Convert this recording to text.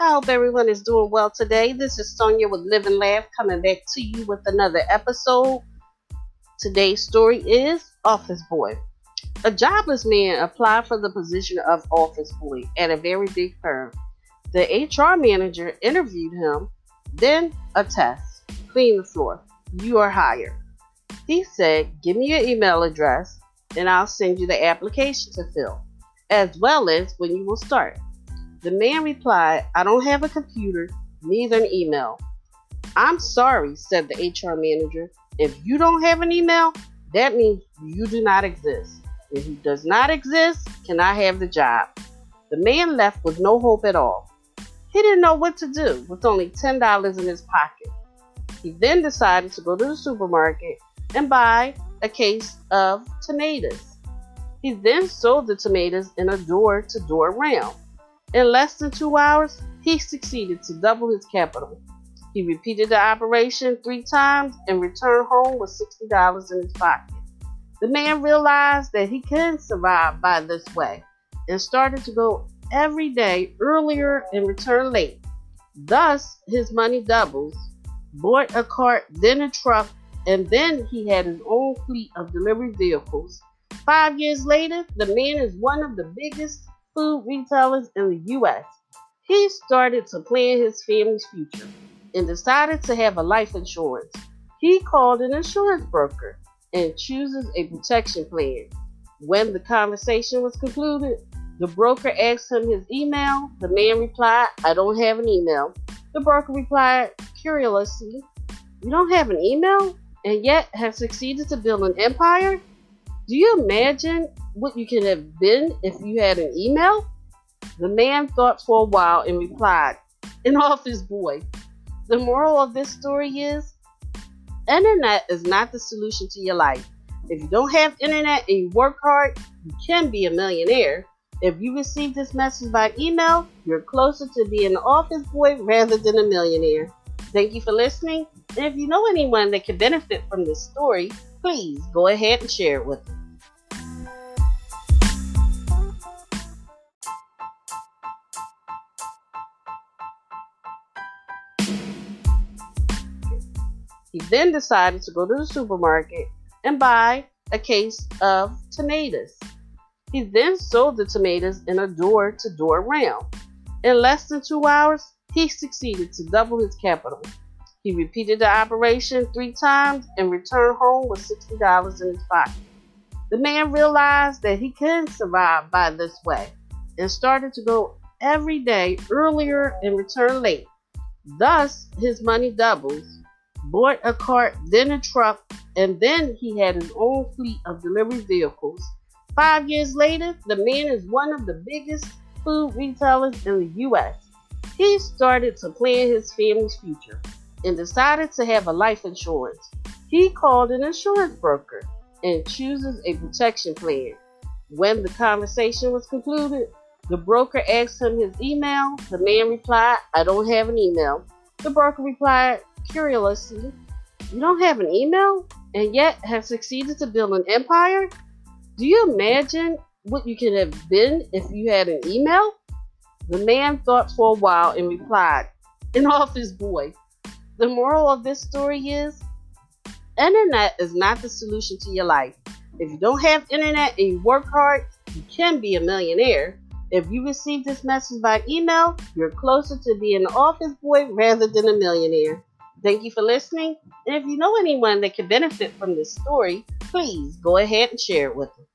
I hope everyone is doing well today. This is Sonia with Live and Laugh coming back to you with another episode. Today's story is Office Boy. A jobless man applied for the position of office boy at a very big firm. The HR manager interviewed him, then a test. Clean the floor. You are hired. He said, Give me your email address and I'll send you the application to fill, as well as when you will start. The man replied, I don't have a computer, neither an email. I'm sorry, said the HR manager. If you don't have an email, that means you do not exist. If he does not exist, can I have the job? The man left with no hope at all. He didn't know what to do with only $10 in his pocket. He then decided to go to the supermarket and buy a case of tomatoes. He then sold the tomatoes in a door to door round. In less than two hours, he succeeded to double his capital. He repeated the operation three times and returned home with $60 in his pocket. The man realized that he couldn't survive by this way and started to go every day earlier and return late. Thus, his money doubles, bought a cart, then a truck, and then he had his own fleet of delivery vehicles. Five years later, the man is one of the biggest food retailers in the U.S. He started to plan his family's future and decided to have a life insurance. He called an insurance broker and chooses a protection plan. When the conversation was concluded, the broker asked him his email. The man replied, I don't have an email. The broker replied curiously, You don't have an email and yet have succeeded to build an empire? Do you imagine what you could have been if you had an email? The man thought for a while and replied, An office boy. The moral of this story is internet is not the solution to your life. If you don't have internet and you work hard, you can be a millionaire. If you receive this message by email, you're closer to being an office boy rather than a millionaire. Thank you for listening. And if you know anyone that could benefit from this story, please go ahead and share it with them. He then decided to go to the supermarket and buy a case of tomatoes. He then sold the tomatoes in a door to door round. In less than two hours, he succeeded to double his capital. He repeated the operation three times and returned home with $60 in his pocket. The man realized that he couldn't survive by this way and started to go every day earlier and return late. Thus, his money doubles bought a cart, then a truck, and then he had his own fleet of delivery vehicles. Five years later, the man is one of the biggest food retailers in the U.S. He started to plan his family's future and decided to have a life insurance. He called an insurance broker and chooses a protection plan. When the conversation was concluded, the broker asked him his email. The man replied, I don't have an email. The broker replied, curiously, you don't have an email and yet have succeeded to build an empire? Do you imagine what you could have been if you had an email? The man thought for a while and replied, An office boy. The moral of this story is internet is not the solution to your life. If you don't have internet and you work hard, you can be a millionaire. If you receive this message by email, you're closer to being an office boy rather than a millionaire. Thank you for listening. And if you know anyone that could benefit from this story, please go ahead and share it with them.